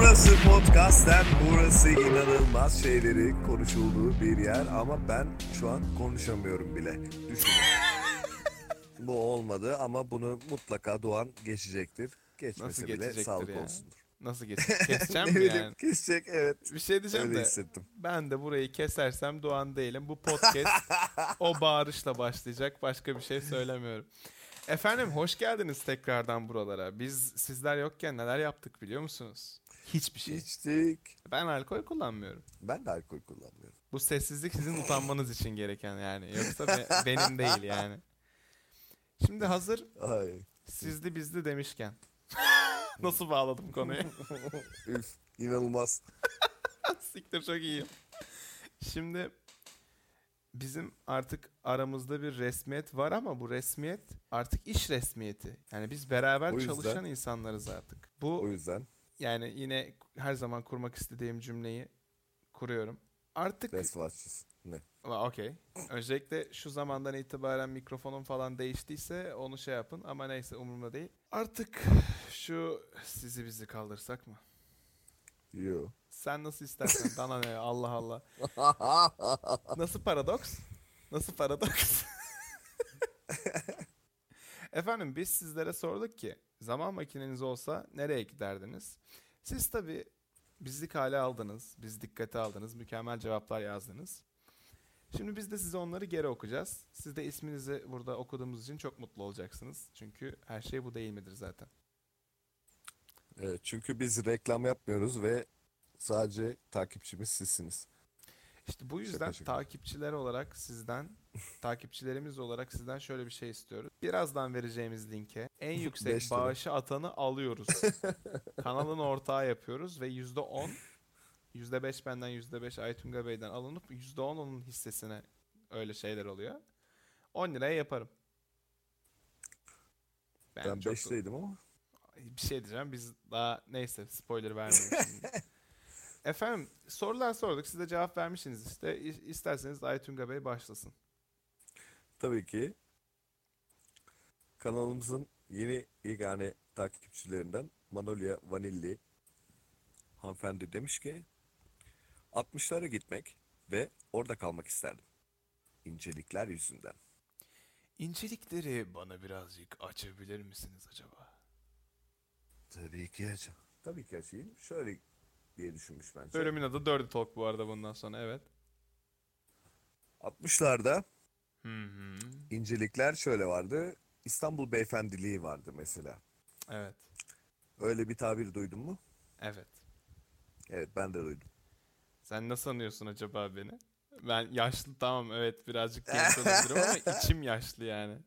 Burası podcast'ten burası inanılmaz şeyleri konuşulduğu bir yer ama ben şu an konuşamıyorum bile. Düşünün. Bu olmadı ama bunu mutlaka Doğan geçecektir. Geçmese Nasıl bile sağlık ya? olsundur. Nasıl geç? Keseceğim mi yani? kesecek evet. Bir şey diyeceğim Öyle de hissettim. ben de burayı kesersem Doğan değilim. Bu podcast o bağırışla başlayacak. Başka bir şey söylemiyorum. Efendim hoş geldiniz tekrardan buralara. Biz sizler yokken neler yaptık biliyor musunuz? Hiçbir şey. İçtik. Ben alkol kullanmıyorum. Ben de alkol kullanmıyorum. Bu sessizlik sizin utanmanız için gereken yani. Yoksa be- benim değil yani. Şimdi hazır Ay. sizli bizli demişken. Nasıl bağladım konuyu? Üf, inanılmaz. Siktir çok iyiyim. Şimdi bizim artık aramızda bir resmiyet var ama bu resmiyet artık iş resmiyeti. Yani biz beraber O yüzden- çalışan insanlarız artık. O Bu yüzden yani yine her zaman kurmak istediğim cümleyi kuruyorum. Artık rest watches. Ne? Okey. Öncelikle şu zamandan itibaren mikrofonum falan değiştiyse onu şey yapın ama neyse umurumda değil. Artık şu sizi bizi kaldırsak mı? Yo. Sen nasıl istersen bana ne Allah Allah. Nasıl paradoks? Nasıl paradoks? Efendim biz sizlere sorduk ki zaman makineniz olsa nereye giderdiniz? Siz tabi bizi kale aldınız, biz dikkate aldınız, mükemmel cevaplar yazdınız. Şimdi biz de size onları geri okuyacağız. Siz de isminizi burada okuduğumuz için çok mutlu olacaksınız. Çünkü her şey bu değil midir zaten? Evet, çünkü biz reklam yapmıyoruz ve sadece takipçimiz sizsiniz. İşte bu Şaka yüzden şaka. takipçiler olarak sizden, takipçilerimiz olarak sizden şöyle bir şey istiyoruz. Birazdan vereceğimiz linke en yüksek bağışı atanı alıyoruz. Kanalın ortağı yapıyoruz ve yüzde on, yüzde beş benden, yüzde beş Aytunga Bey'den alınıp yüzde on onun hissesine öyle şeyler oluyor. 10 liraya yaparım. Ben çok- 5'teydim ama. bir şey diyeceğim. Biz daha neyse spoiler vermeyelim şimdi. Efendim sorular sorduk. Siz de cevap vermişsiniz işte. İ- İsterseniz Aytunga Bey başlasın. Tabii ki kanalımızın yeni yegane takipçilerinden Manolya Vanilli hanımefendi demiş ki 60'lara gitmek ve orada kalmak isterdim. İncelikler yüzünden. İncelikleri bana birazcık açabilir misiniz acaba? Tabii ki açayım. Tabii ki açayım. Şöyle diye düşünmüş bence. Bölümün adı Dirty Talk bu arada bundan sonra evet. 60'larda Hı hı. incelikler şöyle vardı. İstanbul beyefendiliği vardı mesela. Evet. Öyle bir tabir duydun mu? Evet. Evet ben de duydum. Sen nasıl anıyorsun acaba beni? Ben yaşlı tamam evet birazcık genç olabilirim ama içim yaşlı yani.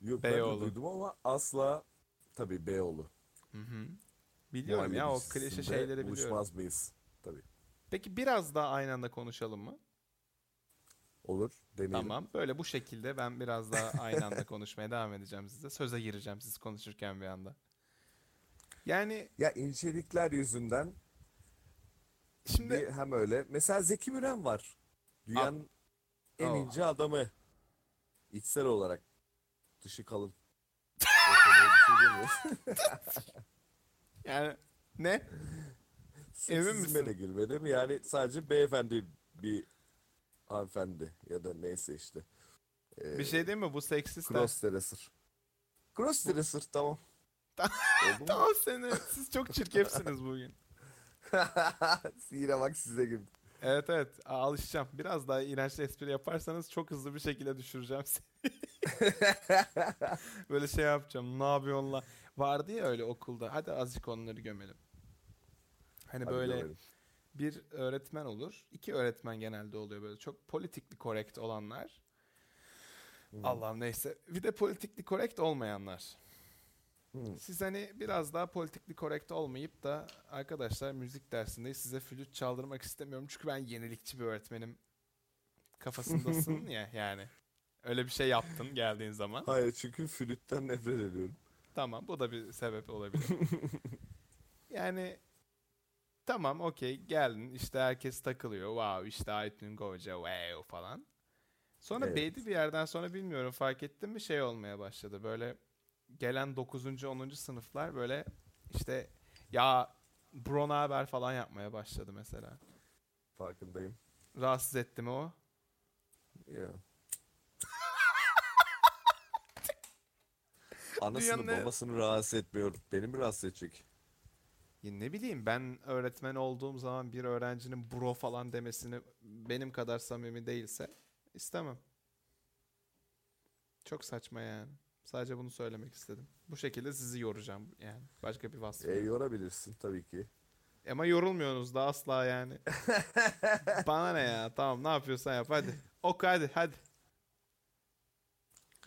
Yok ben de Beyoğlu. duydum ama asla tabii Beyoğlu. Hı hı. Biliyorum ya o klişe şeyleri biliyorum. Buluşmaz mıyız? Tabii. Peki biraz daha aynı anda konuşalım mı? Olur. Deneyelim. Tamam. Böyle bu şekilde ben biraz daha aynı anda konuşmaya devam edeceğim size. Söze gireceğim siz konuşurken bir anda. Yani Ya incelikler yüzünden şimdi bir hem öyle. Mesela Zeki Müren var. Dünyanın en Oh. ince adamı. İçsel olarak. Dışı kalın. Ortada bir şey demiyor. Yani ne? Emin misin? de girmedim. Yani sadece beyefendi bir hanımefendi ya da neyse işte. Ee, Bir şey değil mi bu seksist? Crossdresser. Crossdresser tamam. Ta- Oldu mu? Tamam seni. Siz çok çirkefsiniz bugün. Yine bak size gibi. Evet evet a- alışacağım. Biraz daha iğrenç espri yaparsanız çok hızlı bir şekilde düşüreceğim seni. Böyle şey yapacağım. Ne yapıyorsun lan? Vardı ya öyle okulda. Hadi azıcık onları gömelim. Hani Hadi böyle görelim. bir öğretmen olur. iki öğretmen genelde oluyor böyle. Çok politikli correct olanlar. Hmm. Allah'ım neyse. Bir de politikli correct olmayanlar. Hmm. Siz hani biraz daha politikli correct olmayıp da arkadaşlar müzik dersinde size flüt çaldırmak istemiyorum. Çünkü ben yenilikçi bir öğretmenim kafasındasın ya yani. Öyle bir şey yaptın geldiğin zaman. Hayır çünkü flütten nefret ediyorum. Tamam bu da bir sebep olabilir. yani tamam okey geldin işte herkes takılıyor. Wow işte Aytun Goca wow falan. Sonra Evet. belli bir yerden sonra bilmiyorum fark ettin mi şey olmaya başladı. Böyle gelen 9. 10. sınıflar böyle işte ya Bro haber falan yapmaya başladı mesela. Farkındayım. Rahatsız etti mi o? Ya. Anasını Dünyanın babasını rahatsız etmiyor. Beni mi rahatsız edecek? Ya ne bileyim ben öğretmen olduğum zaman bir öğrencinin bro falan demesini benim kadar samimi değilse istemem. Çok saçma yani. Sadece bunu söylemek istedim. Bu şekilde sizi yoracağım yani. Başka bir vasfım. E, yok. yorabilirsin tabii ki. Ama yorulmuyorsunuz da asla yani. Bana ne ya? Tamam ne yapıyorsan yap hadi. Ok hadi hadi.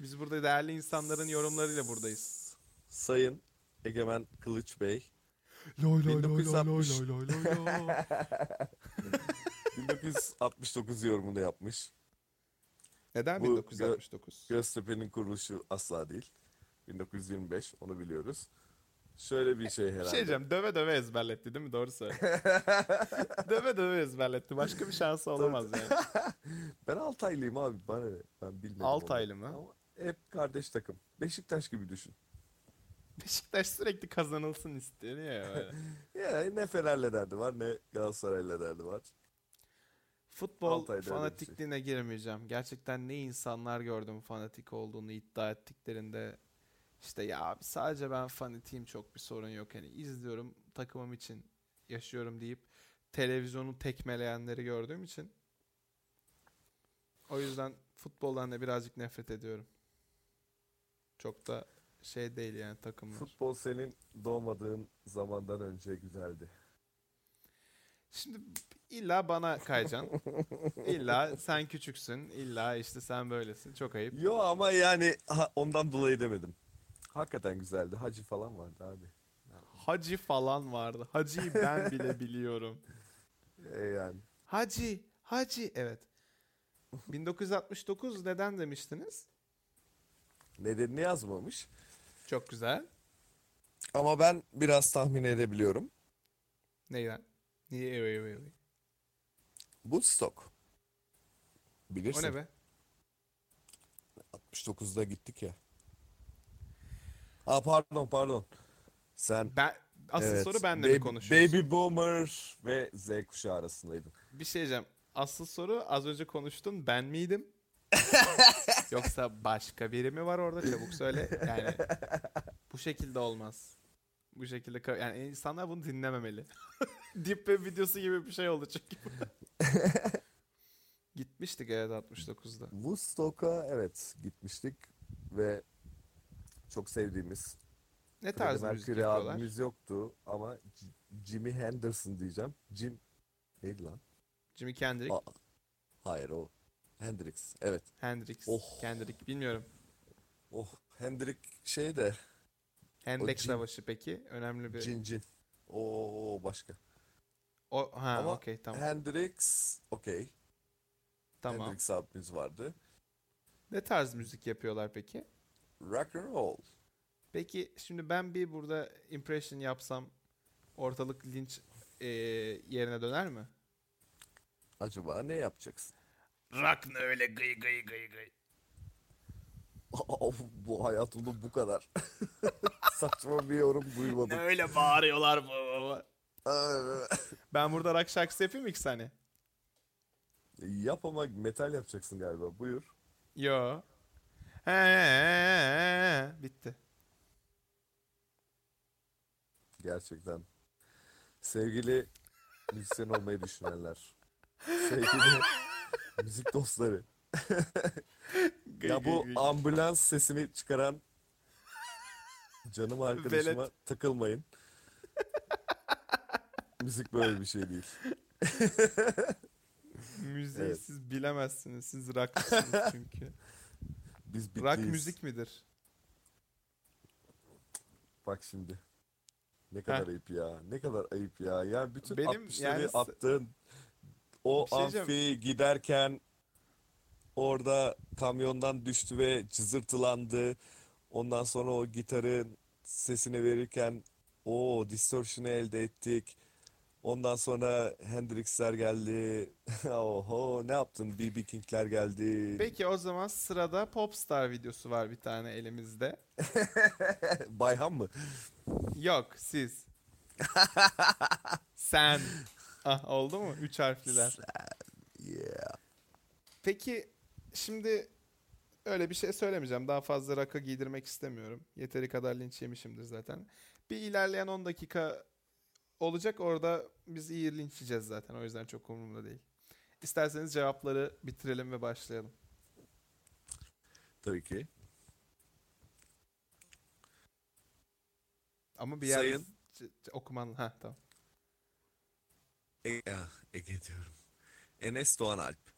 Biz burada değerli insanların yorumlarıyla buradayız. Sayın Egemen Kılıç Bey. Loy loy, loy, loy, loy, 1960. loy loy 1969 yorumunu yapmış. Neden Bu 1969? Göztepe'nin kuruluşu asla değil. 1925 onu biliyoruz. Şöyle bir şey Bir herhalde. şey diyeceğim döve döve ezberletti değil mi? Doğru söyle. döve döve ezberletti. Başka bir şansı olamaz yani. Ben Altaylıyım abi bana ne? Ben bilmedim. Altaylı onu. mı? Ama hep kardeş takım. Beşiktaş gibi düşün. Beşiktaş sürekli kazanılsın istiyor ya. Ya ne Fener'le derdi var ne Galatasaray'la derdi var. Futbol Altay'da şey. fanatikliğine girmeyeceğim. Gerçekten ne insanlar gördüm fanatik olduğunu iddia ettiklerinde işte ya abi sadece ben fanatiyim çok bir sorun yok. Hani izliyorum takımım için yaşıyorum deyip televizyonu tekmeleyenleri gördüğüm için o yüzden futboldan da birazcık nefret ediyorum. Çok da şey değil yani takımlar. Futbol senin doğmadığın zamandan önce güzeldi. Şimdi illa bana kayacaksın. İlla sen küçüksün. İlla işte sen böylesin. Çok ayıp. Yo ama yani ha, ondan dolayı demedim. Hakikaten güzeldi. Hacı falan vardı abi. Hacı falan vardı. Hacı'yı ben bile biliyorum. E yani. Hacı, Hacı. Evet. 1969 neden demiştiniz? Nedenini yazmamış. Çok güzel. Ama ben biraz tahmin edebiliyorum. Neyden? Niye öyle öyle? Woodstock. O Bilirsin. ne be? 69'da gittik ya. Aa pardon pardon. Sen Ben asıl evet, soru benle baby, mi konuşuyorsun? Baby Boomer ve Z kuşağı arasındaydın. Bir şey diyeceğim. Asıl soru az önce konuştun ben miydim? Yoksa başka biri mi var orada? Çabuk söyle. Yani bu şekilde olmaz. Bu şekilde yani insanlar bunu dinlememeli. Deep Web videosu gibi bir şey oldu çünkü. Gitmiştik evet 69'da. Woodstock'a evet gitmiştik ve çok sevdiğimiz Ne tarz müzik yapıyorlar? abimiz yoktu ama J- Jimi Henderson diyeceğim. Jim neydi lan? Jimi Kendrick, Aa, hayır o. Hendrix. Evet. Hendrix, Oh. Kendrick bilmiyorum. Oh Hendrix şey de Hendek Jim- Savaşı peki önemli bir. Cin Cin. O başka. O ha Ama okey tamam. Hendrix okey. Tamam. Hendrix abimiz vardı. Ne tarz müzik yapıyorlar peki? Rock and roll. Peki şimdi ben bir burada impression yapsam ortalık linç e, yerine döner mi? Acaba ne yapacaksın? Rock ne öyle gıy gıy gıy gıy. Of, bu hayatımda bu kadar. Saçma bir yorum Ne duymadım. öyle bağırıyorlar. Aa, Ben burada rock şarkısı yapayım mı iki saniye? Yap ama metal yapacaksın galiba. Buyur. Yo. He, he, he, he. Bitti. Gerçekten. Sevgili müzisyen olmayı düşünenler. Sevgili müzik dostları. Ya bu ambulans sesini çıkaran canım arkadaşıma Velet. takılmayın. Müzik böyle bir şey değil. Müziği Evet. siz bilemezsiniz. Siz rockçısınız çünkü. Biz Rock bitliyiz. müzik midir? Bak şimdi. Ne kadar ayıp ya. Ne kadar ayıp ya. Ya bütün Benim 60'ları yani attın. O şey diyeceğim. amfi giderken orada kamyondan düştü ve cızırtılandı. Ondan sonra o gitarın sesini verirken o distortion'ı elde ettik. Ondan sonra Hendrix'ler geldi. Oho ne yaptın? B.B. King'ler geldi. Peki o zaman sırada Popstar videosu var bir tane elimizde. Bayhan mı? Yok siz. Sen. Ah oldu mu? Üç harfliler. Yeah. Peki şimdi öyle bir şey söylemeyeceğim. Daha fazla raka giydirmek istemiyorum. Yeteri kadar linç yemişimdir zaten. Bir ilerleyen 10 dakika olacak. Orada biz iyi linç yiyeceğiz zaten. O yüzden çok umurumda değil. İsterseniz cevapları bitirelim ve başlayalım. Tabii ki. Ama bir yer Sayın- okuman... Ha tamam. Ege, ah, Ege diyorum. Enes Doğan Alp.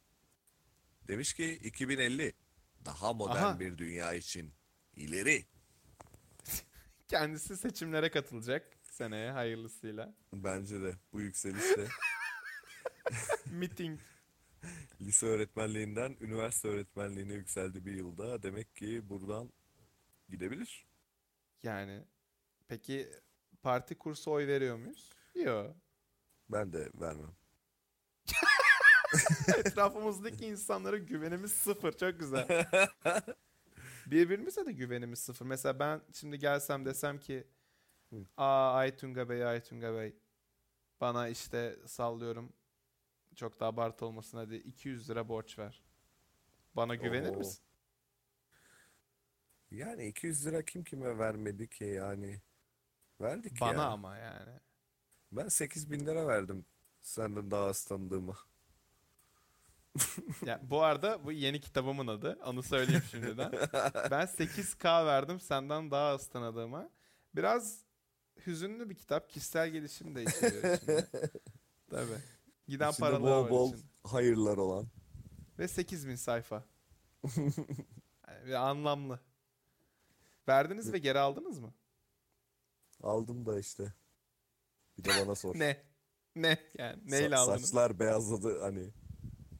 Demiş ki 2050 daha modern Aha. bir dünya için ileri. Kendisi seçimlere katılacak seneye hayırlısıyla. Bence de bu yükselişte Meeting. lise öğretmenliğinden üniversite öğretmenliğine yükseldi bir yılda. Demek ki buradan gidebilir. Yani peki parti kursu oy veriyor muyuz? Yok. Ben de vermem. Etrafımızdaki insanlara güvenimiz sıfır. Çok güzel. Birbirimize de güvenimiz sıfır. Mesela ben şimdi gelsem desem ki. Aa Aytunga Bey, Aytunga Bey bana işte sallıyorum çok da abartı olmasın hadi 200 lira borç ver. Bana güvenir Oo. misin? Yani 200 lira kim kime vermedi ki yani. Verdik Bana ya. ama yani. Ben 8 bin lira verdim senden daha az tanıdığıma. Ya bu arada bu yeni kitabımın adı. Onu söyleyeyim şimdiden. Ben 8K verdim senden daha az tanıdığıma. Biraz hüzünlü bir kitap. Kişisel gelişim de içeriyor içinde. Tabii. Giden İçinde paralar bol var bol içinde. hayırlar olan. Ve 8000 sayfa. Yani anlamlı. Verdiniz ve geri aldınız mı? Aldım da işte. Bir de bana sor. Ne? Ne? Yani Sa- neyle aldınız? Saçlar beyazladı hani.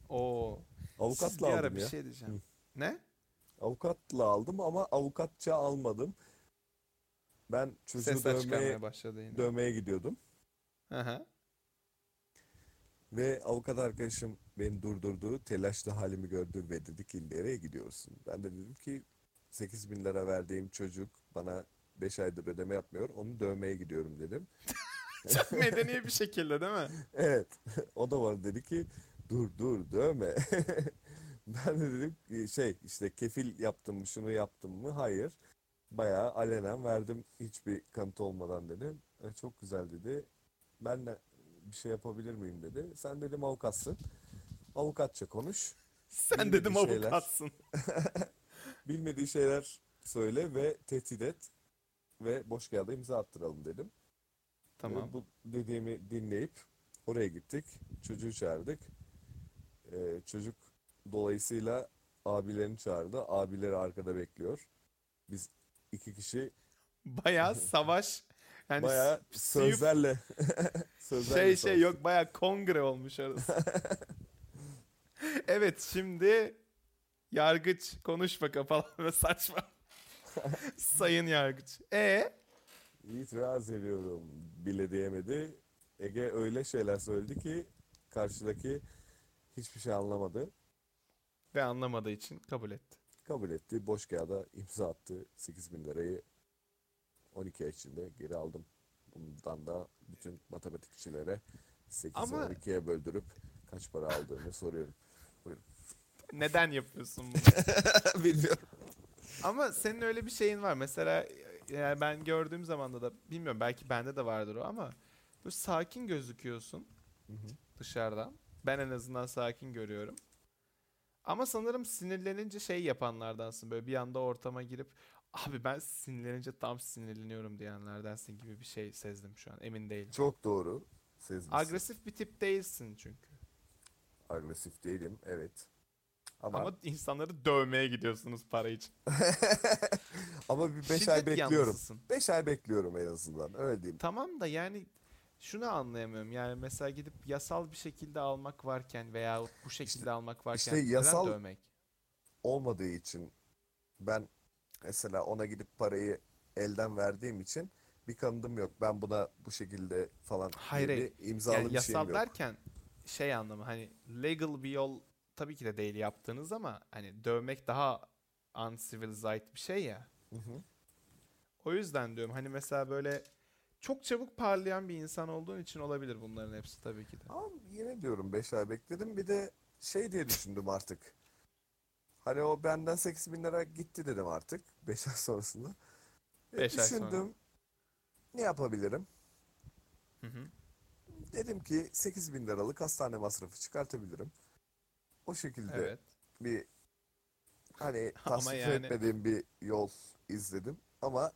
Oo. Siz Avukatla bir ara aldım bir ya. şey diyeceğim. Ne? Avukatla aldım ama avukatça almadım. Ben çocuğu Sesler dövmeye, çıkarmaya başladı yine. dövmeye gidiyordum. Hı hı. Ve avukat arkadaşım beni durdurdu. Telaşlı halimi gördü ve dedi ki nereye gidiyorsun? Ben de dedim ki 8 bin lira verdiğim çocuk bana 5 aydır ödeme yapmıyor. Onu dövmeye gidiyorum dedim. Çok medeni bir şekilde değil mi? Evet. O da bana dedi ki dur dur dövme. Ben de dedim şey işte kefil yaptım mı şunu yaptım mı? Hayır. Bayağı alenen verdim hiçbir kanıt olmadan dedim. "E, çok güzel dedi. Ben de bir şey yapabilir miyim dedi. Sen dedim avukatsın. Avukatça konuş. Sen Bilmediği dedim şeyler. avukatsın. Bilmediği şeyler söyle ve tehdit et. Ve boş kağıda imza attıralım dedim. Tamam. Ve bu dediğimi dinleyip oraya gittik. Çocuğu çağırdık. Ee, çocuk dolayısıyla abilerini çağırdı. Abileri arkada bekliyor. Biz iki kişi Bayağı savaş. Yani bayağı sözlerle sözlerle şey şey savaştık. yok bayağı kongre olmuş arası. evet şimdi yargıç konuşma kapalı ve saçma. Sayın yargıç. E İtiraz ediyorum bile diyemedi. Ege öyle şeyler söyledi ki karşıdaki hiçbir şey anlamadı. ve anlamadığı için kabul etti. Kabul etti. Boş kağıda imza attı. 8 bin lirayı 12 ay içinde geri aldım. Bundan da bütün matematikçilere 8'i Ama- 12'ye böldürüp kaç para aldığını soruyorum. Neden yapıyorsun bunu? Bilmiyorum. Ama senin öyle bir şeyin var. Mesela yani ben gördüğüm zaman da bilmiyorum belki bende de vardır o ama böyle sakin gözüküyorsun dışarıdan. Ben en azından sakin görüyorum. Ama sanırım sinirlenince şey yapanlardansın. Böyle bir anda ortama girip abi ben sinirlenince tam sinirleniyorum diyenlerdensin gibi bir şey sezdim şu an. Emin değilim. Çok doğru. Sezmişsin. Agresif bir tip değilsin çünkü. Agresif değilim. Evet. Ama Ama insanları dövmeye gidiyorsunuz para için. ama bir 5 ay bekliyorum. yanlısısın. 5 ay bekliyorum en azından. Öyle diyeyim. Tamam da yani şunu anlayamıyorum. Yani mesela gidip yasal bir şekilde almak varken veya bu şekilde almak varken işte neden yasal- dövmek? olmadığı için ben mesela ona gidip parayı elden verdiğim için bir kanıtım yok. Ben buna bu şekilde falan Hayır, bir imzalı Yani bir şeyim yasal yok. derken şey anlamı hani legal bir yol tabii ki de değil yaptığınız ama hani dövmek daha uncivilized bir şey ya. Hı hı. O yüzden diyorum hani mesela böyle çok çabuk parlayan bir insan olduğun için olabilir bunların hepsi tabii ki de. Ama yine diyorum 5 ay bekledim. Bir de şey diye düşündüm artık. Hani o benden 8 bin lira gitti dedim artık 5 ay sonrasında. E, Beş ay sonra. düşündüm ne yapabilirim? Hı hı. Dedim ki 8 bin liralık hastane masrafı çıkartabilirim. O şekilde Evet. bir hani Ama tasvip yani- etmediğim bir yol izledim. Ama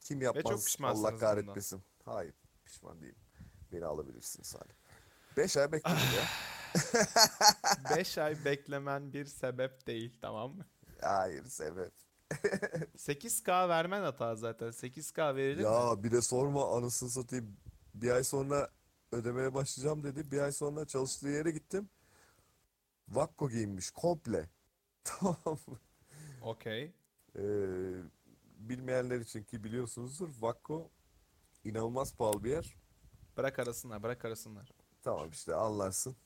kim çok yapmaz pişmansınız Allah bundan. kahretmesin. Hayır pişman değilim. Beni alabilirsiniz Salih. 5 ay bekledim ya. 5 ay beklemen bir sebep değil tamam mı? Hayır sebep. 8K vermen hata zaten. 8K verilir mi? Ya bir de sorma anasını satayım. Bir ay sonra ödemeye başlayacağım dedi. Bir ay sonra çalıştığı yere gittim. Vakko giyinmiş komple. Tamam mı? Okey. Ee, bilmeyenler için ki biliyorsunuzdur. Vakko inanılmaz pahalı bir yer. Bırak arasınlar, bırak arasınlar. Tamam işte anlarsın.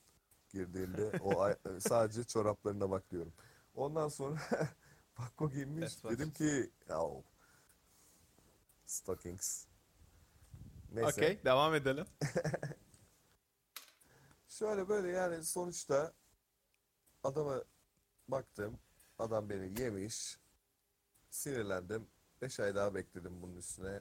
Girdiğinde o ay- sadece çoraplarına bak diyorum. Ondan sonra Vakko giyinmiş. Best. Dedim ki ya stockings. Neyse. Okey, devam edelim. Şöyle böyle yani sonuçta adama baktım. Adam beni yemiş. Sinirlendim. 5 ay daha bekledim bunun üstüne.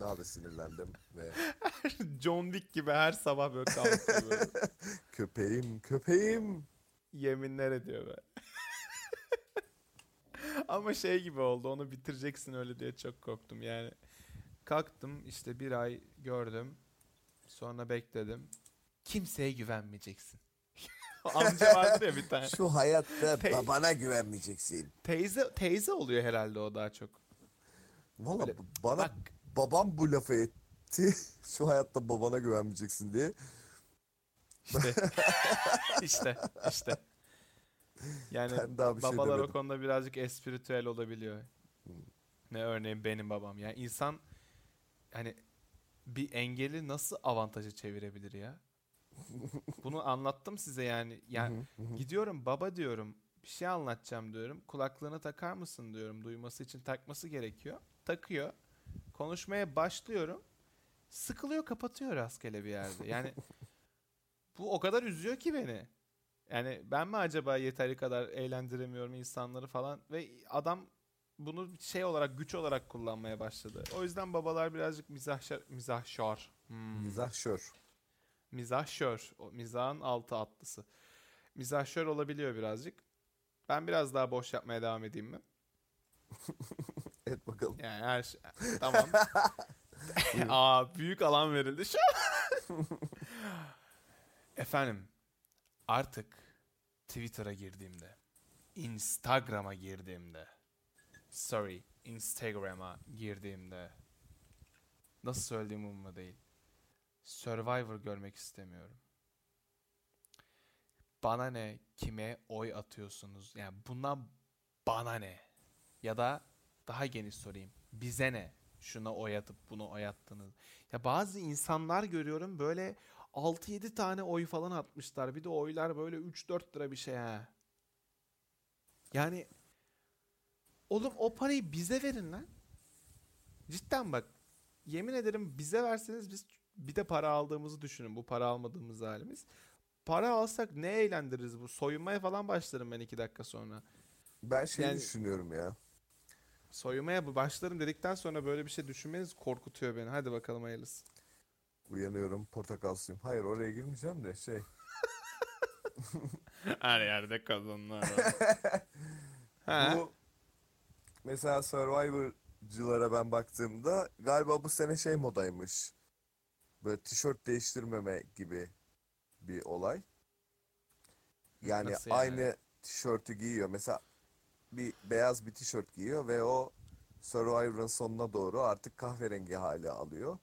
Daha da sinirlendim ve John Wick gibi her sabah böyle kalkıyor köpeğim köpeğim Yeminler ediyor be. Ama şey gibi oldu onu bitireceksin öyle diye çok korktum yani. Kalktım işte bir ay gördüm. Sonra bekledim. Kimseye güvenmeyeceksin. Amca vardır ya bir tane. şu hayatta Pe- babana güvenmeyeceksin. Teyze teyze oluyor herhalde o daha çok. Valla Böyle, bana Bak babam bu lafı etti. Şu hayatta babana güvenmeyeceksin diye. işte. işte işte. Yani Ben daha bir şey babalar o demedim. konuda birazcık espritüel olabiliyor. Hmm. Ne örneğin benim babam. Yani insan hani bir engeli nasıl avantaja çevirebilir ya? Bunu anlattım size yani. Yani gidiyorum baba diyorum. Bir şey anlatacağım diyorum. Kulaklığını takar mısın diyorum. Duyması için takması gerekiyor. Takıyor. Konuşmaya başlıyorum. Sıkılıyor kapatıyor rastgele bir yerde. Yani bu o kadar üzüyor ki beni. Yani ben mi acaba yeteri kadar eğlendiremiyorum insanları falan ve adam bunu şey olarak güç olarak kullanmaya başladı. O yüzden babalar birazcık mizahşar, mizahşar. Hmm. Mizahşör. Mizahşör. O mizahın altı atlısı. Mizahşör olabiliyor birazcık. Ben biraz daha boş yapmaya devam edeyim mi? Et bakalım. Yani her şey... Tamam. Aa büyük alan verildi şu. Efendim artık Twitter'a girdiğimde, Instagram'a girdiğimde, sorry Instagram'a girdiğimde nasıl söylediğim umurumda değil. Survivor görmek istemiyorum. Bana ne, kime oy atıyorsunuz? Yani bundan bana ne? Ya da daha geniş sorayım. Bize ne? Şuna oy atıp bunu oy attınız. Ya bazı insanlar görüyorum böyle 6-7 tane oy falan atmışlar. Bir de oylar böyle 3-4 lira bir şey ha. Yani oğlum o parayı bize verin lan. Cidden bak. Yemin ederim bize verseniz biz bir de para aldığımızı düşünün. Bu para almadığımız halimiz. Para alsak ne eğlendiririz bu? Soyunmaya falan başlarım ben iki dakika sonra. Ben şey Yani- düşünüyorum ya. Soyunmaya bu başlarım dedikten sonra böyle bir şey düşünmeniz korkutuyor beni. Hadi bakalım hayırlısı. Uyanıyorum portakal suyum. Hayır oraya girmeyeceğim de şey. Her yerde kadınlar ha? Bu mesela Survivor'cılara ben baktığımda galiba bu sene şey modaymış. Böyle tişört değiştirmeme gibi bir olay. Yani Nasıl yani? aynı tişörtü giyiyor. Mesela bir beyaz bir tişört giyiyor ve o Survivor'ın sonuna doğru artık kahverengi hali alıyor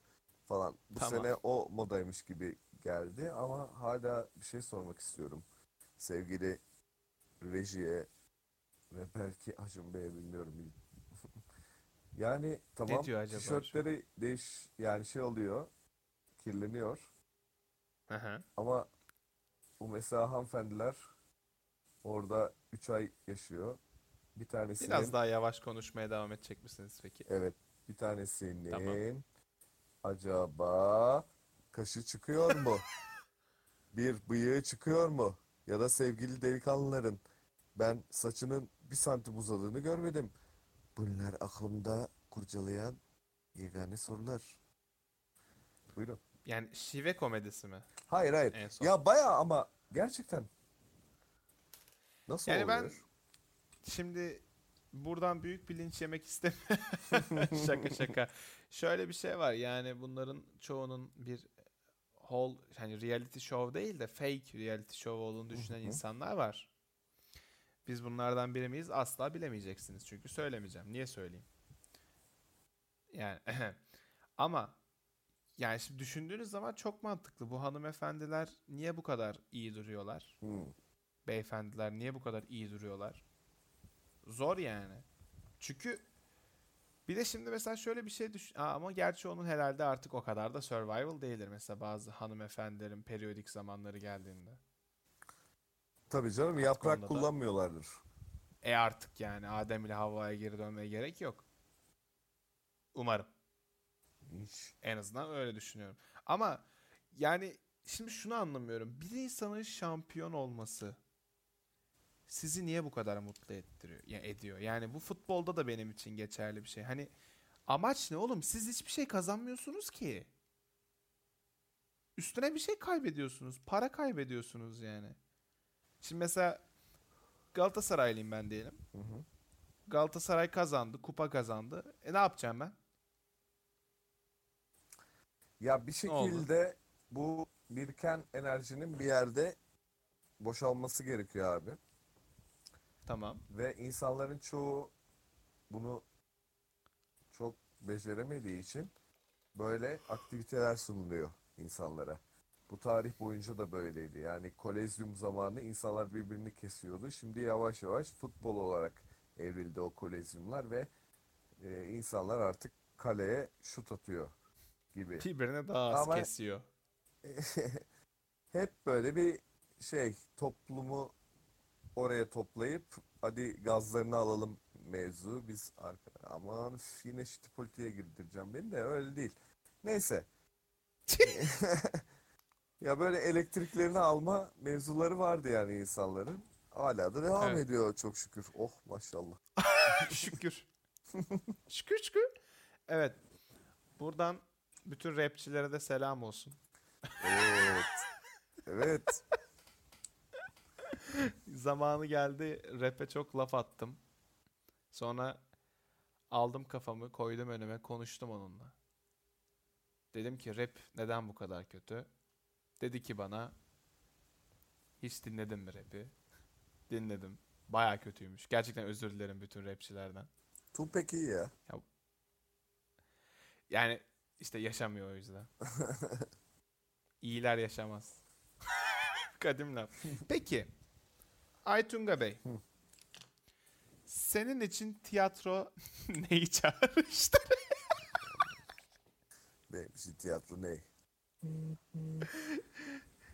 falan. Bu Tamam. sene o modaymış gibi geldi ama hala bir şey sormak istiyorum. Sevgili rejiye ve belki Acun Bey'e bilmiyorum. Yani tamam tişörtleri değiş yani şey oluyor kirleniyor Aha. ama bu mesela hanımefendiler orada 3 ay yaşıyor. Bir tanesinin Biraz daha yavaş konuşmaya devam edecek misiniz peki? evet bir tanesinin Tamam. acaba kaşı çıkıyor mu? Bir bıyığı çıkıyor mu? Ya da sevgili delikanlıların ben saçının bir santim uzadığını görmedim. Bunlar aklımda kurcalayan yegane sorular. Buyurun. Yani şive komedisi mi? Hayır hayır. En son. Ya bayağı ama gerçekten. Nasıl Yani ben oluyor? şimdi buradan büyük bir linç yemek istemiyorum. şaka şaka. Şöyle bir şey var yani bunların çoğunun bir whole hani reality show değil de fake reality show olduğunu düşünen insanlar var. Biz bunlardan biri miyiz? Asla bilemeyeceksiniz. Çünkü söylemeyeceğim. Niye söyleyeyim? Yani ama yani şimdi düşündüğünüz zaman çok mantıklı. Bu hanımefendiler niye bu kadar iyi duruyorlar? Hmm. beyefendiler niye bu kadar iyi duruyorlar? Zor yani. Çünkü bir de şimdi mesela şöyle bir şey düşün. Aa, ama gerçi onun herhalde artık o kadar da survival değildir. Mesela bazı hanımefendilerin periyodik zamanları geldiğinde. Tabii canım yaprak konuda da- kullanmıyorlardır. E artık yani Adem ile Havva'ya geri dönmeye gerek yok. Umarım. En azından öyle düşünüyorum. Ama yani şimdi şunu anlamıyorum. Bir insanın şampiyon olması sizi niye bu kadar mutlu ettiriyor, ya ediyor? Yani bu futbolda da benim için geçerli bir şey. Hani amaç ne oğlum? Siz hiçbir şey kazanmıyorsunuz ki. Üstüne bir şey kaybediyorsunuz. Para kaybediyorsunuz yani. Şimdi mesela Galatasaraylıyım ben diyelim. Hı hı. Galatasaray kazandı, kupa kazandı. E ne yapacağım ben? Ya bir şekilde bu biriken enerjinin bir yerde boşalması gerekiyor abi. Tamam. Ve insanların çoğu bunu çok beceremediği için böyle aktiviteler sunuluyor insanlara. Bu tarih boyunca da böyleydi. Yani kolezyum zamanı insanlar birbirini kesiyordu. Şimdi yavaş yavaş futbol olarak evrildi o kolezyumlar ve e, insanlar artık kaleye şut atıyor gibi. Birbirine daha az Ama- kesiyor. Hep böyle bir şey toplumu oraya toplayıp hadi gazlarını alalım mevzu. Biz arka aman yine şiti politiğe girdireceğim beni de öyle değil. Neyse. Ya böyle elektriklerini alma mevzuları vardı yani insanların. Hala da devam Evet. ediyor çok şükür. Oh maşallah. şükür. şükür şükür. Evet. Buradan bütün rapçilere de selam olsun. Evet. Evet. Zamanı geldi rap'e çok laf attım. Sonra aldım kafamı koydum önüme konuştum onunla. Dedim ki rap neden bu kadar kötü? Dedi ki bana hiç dinledin mi rap'i? Dinledim. Baya kötüymüş. Gerçekten özür dilerim bütün rapçilerden. Tupac iyi ya. Yani işte yaşamıyor o yüzden. İyiler yaşamaz. Kadim laf. Peki. Aytunga Bey. Senin için tiyatro neyi çağrıştı? Benim için tiyatro ne?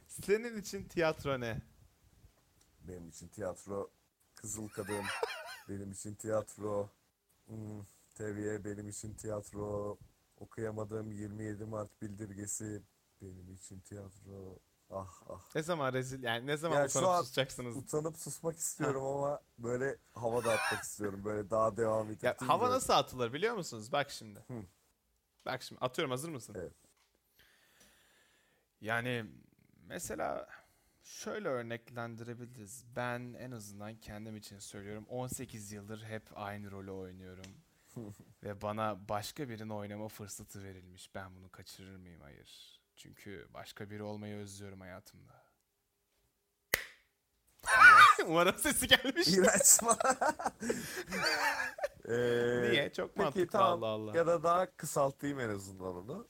Senin için tiyatro ne? Benim için tiyatro Kızıl Kadın. benim için tiyatro hmm, Teviye benim için tiyatro. Okuyamadığım 27 Mart bildirgesi benim için tiyatro. Ah ah. Ne zaman rezil yani ne zaman Ya şu utanıp an susacaksınız? Utanıp susmak istiyorum ama böyle hava dağıtmak istiyorum. Böyle daha devam edip Ya hava nasıl atılır biliyor musunuz? Bak şimdi. Hı. Bak şimdi atıyorum hazır mısın? Evet. Yani mesela şöyle örneklendirebiliriz. Ben en azından kendim için söylüyorum. 18 yıldır hep aynı rolü oynuyorum. Ve bana başka birinin oynama fırsatı verilmiş. Ben bunu kaçırır mıyım? Hayır. Çünkü başka biri olmayı özlüyorum hayatımda. Umarım sesi gelmiş. İğrenç. Ee, Niye? Çok Peki mantıklı tamam Allah Allah. ya da daha kısaltayım en azından onu.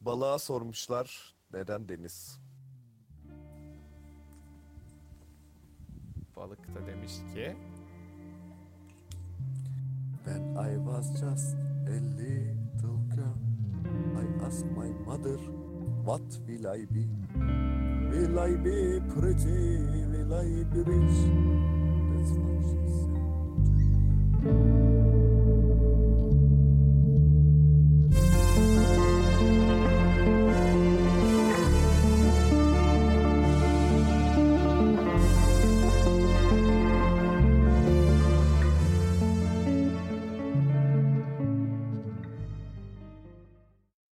Balığa sormuşlar neden deniz? Balık da demiş ki When I was just a little girl, I asked my mother, what will I be? Will I be pretty? Will I be rich? That's what she said to me.